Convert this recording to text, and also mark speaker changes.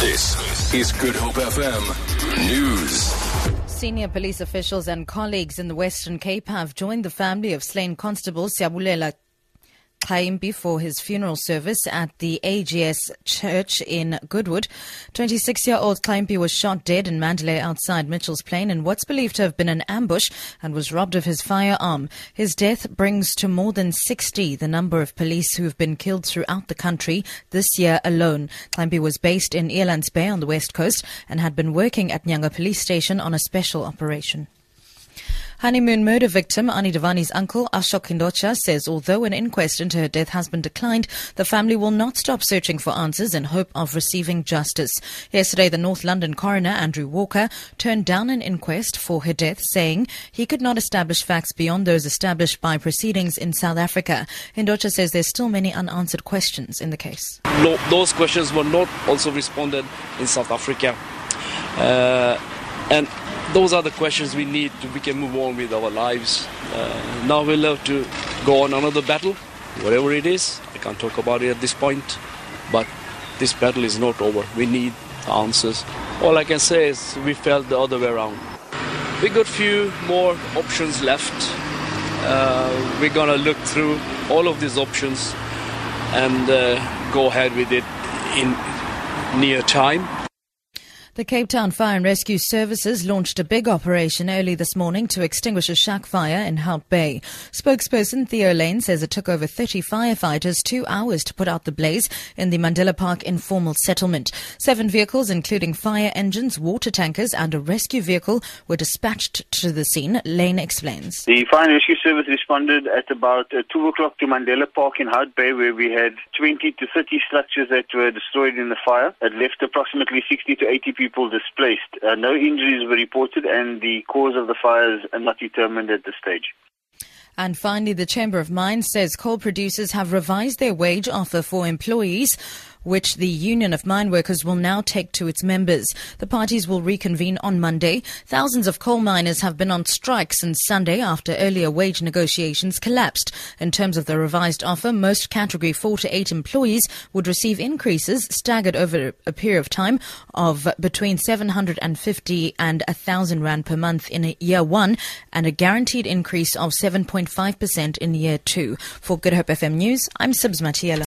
Speaker 1: This is Good Hope FM News.
Speaker 2: Senior police officials and colleagues in the Western Cape have joined the family of slain constable Siyabulela Xayimpi before his funeral service at the AGS Church in Goodwood. 26-year-old Xayimpi was shot dead in Mandalay outside Mitchell's Plain in what's believed to have been an ambush and was robbed of his firearm. His death brings to more than 60 the number of police who have been killed throughout the country this year alone. Xayimpi was based in Elands Bay on the west coast and had been working at Nyanga police station on a special operation. Honeymoon murder victim Anni Dewani's uncle Ashok Hindocha says although an inquest into her death has been declined, the family will not stop searching for answers in hope of receiving justice. Yesterday, the North London coroner Andrew Walker turned down an inquest for her death, saying he could not establish facts beyond those established by proceedings in South Africa. Hindocha says there's still many unanswered questions in the case.
Speaker 3: No, those questions were not also responded in South Africa. Uh, and those are the questions we need to we can move on with our lives. Uh, now we'll have to go on another battle, whatever it is. I can't talk about it at this point, but this battle is not over. We need answers. All I can say is we felt the other way around. We got few more options left. Uh, we're gonna look through all of these options and uh, go ahead with it in near time.
Speaker 2: The Cape Town Fire and Rescue Services launched a big operation early this morning to extinguish a shack fire in Hout Bay. Spokesperson Theo Layne says it took over 30 firefighters two hours to put out the blaze in the Mandela Park informal settlement. Seven vehicles, including fire engines, water tankers, and a rescue vehicle, were dispatched to the scene. Layne explains.
Speaker 4: The Fire and Rescue Service responded at about uh, 2 o'clock to Mandela Park in Hout Bay, where we had 20 to 30 structures that were destroyed in the fire. It left approximately 60 to 80 people people displaced. Uh, no injuries were reported, and the cause of the fires are not determined at this stage.
Speaker 2: And finally, the Chamber of Mines says coal producers have revised their wage offer for employees which the Union of Mine Workers will now take to its members. The parties will reconvene on Monday. Thousands of coal miners have been on strike since Sunday after earlier wage negotiations collapsed. In terms of the revised offer, most category 4 to 8 employees would receive increases staggered over a period of time of between 750 and 1000 rand per month in year 1 and a guaranteed increase of 7.5% in year 2. For Good Hope FM News, I'm Sibs Matiela.